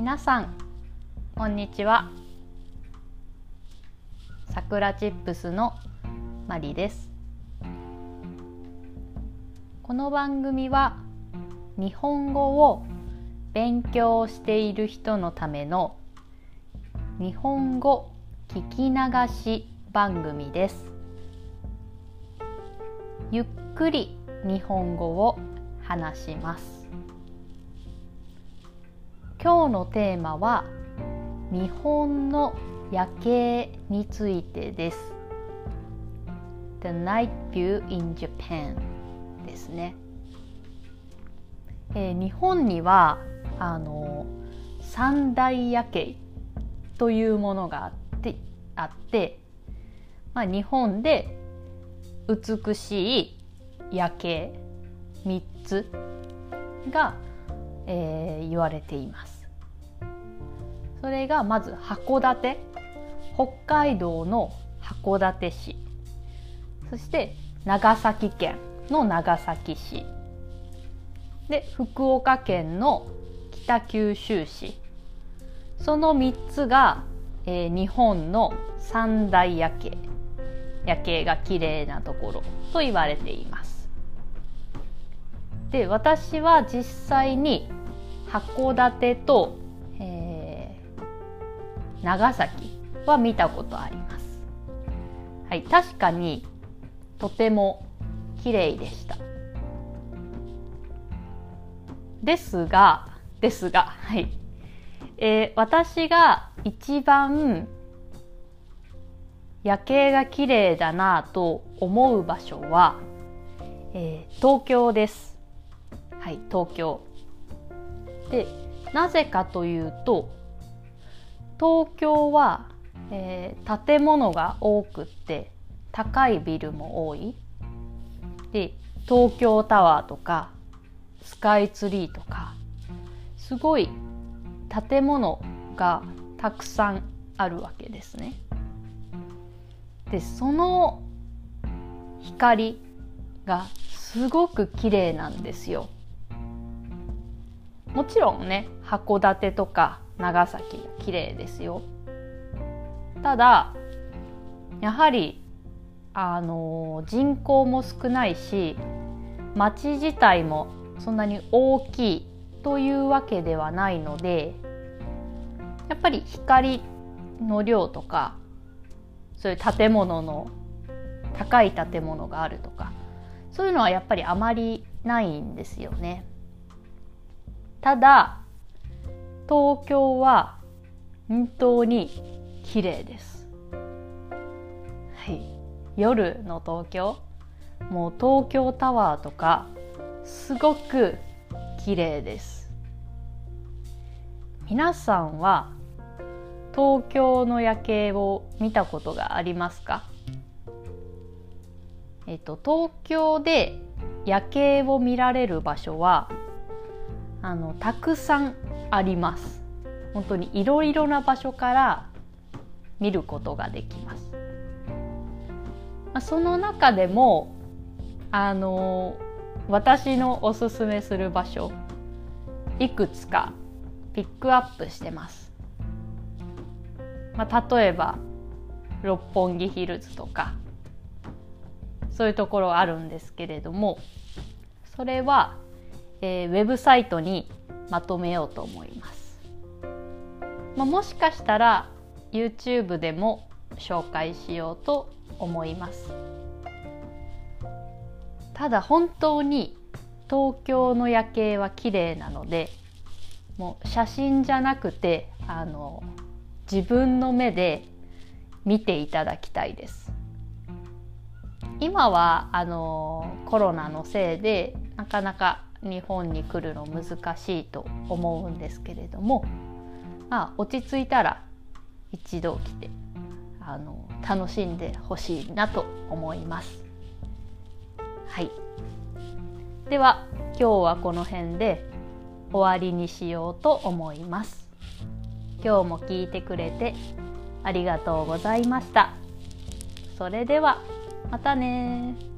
皆さんこんにちは。さくらチップスのマリです。この番組は日本語を勉強している人のための日本語聞き流し番組です。ゆっくり日本語を話します。今日のテーマは日本の夜景についてです。The Night View in Japan ですね、えー、日本にはあの三大夜景というものがあってあって、まあ、日本で美しい夜景3つが、えー、言われています。それがまず函館。北海道の函館市。そして長崎県の長崎市。で福岡県の北九州市。その3つが、えー、日本の三大夜景。夜景が綺麗なところ。と言われています。で私は実際に函館と、えー、長崎は見たことありますはい確かにとても綺麗でしたですがですがはい、えー、私が一番夜景が綺麗だなと思う場所は、えー、東京です。はい、東京。で、なぜかというと、東京は、えー、建物が多くって高いビルも多い。で、東京タワーとかスカイツリーとかすごい建物がたくさんあるわけですね。でその光がすごく綺麗なんですよ。もちろんね函館とか長崎綺麗ですよ。ただやはりあの人口も少ないし町自体もそんなに大きいというわけではないのでやっぱり光の量とかそういう建物の高い建物があるとかそういうのはやっぱりあまりないんですよね。ただ東京は本当に綺麗です。はい、夜の東京もう東京タワーとかすごく綺麗です。皆さんは東京の夜景を見たことがありますか？えっと、東京で夜景を見られる場所はあのたくさんあります。本当にいろいろな場所から見ることができます、まあ、その中でもあの私のおすすめする場所いくつかピックアップしてます。まあ、例えば六本木ヒルズとかそういうところあるんですけれどもそれは、えー、ウェブサイトにまとめようと思います。まあ、もしかしたら YouTube でも紹介しようと思います。ただ本当に東京の夜景は綺麗なのでもう写真じゃなくてあの自分の目で見ていただきたいです今はあのコロナのせいでなかなか日本に来るの難しいと思うんですけれども、まあ、落ち着いたら一度来てあの楽しんでほしいなと思います。はい、では今日はこの辺で終わりにしようと思います。今日も聞いてくれてありがとうございました。それではまたね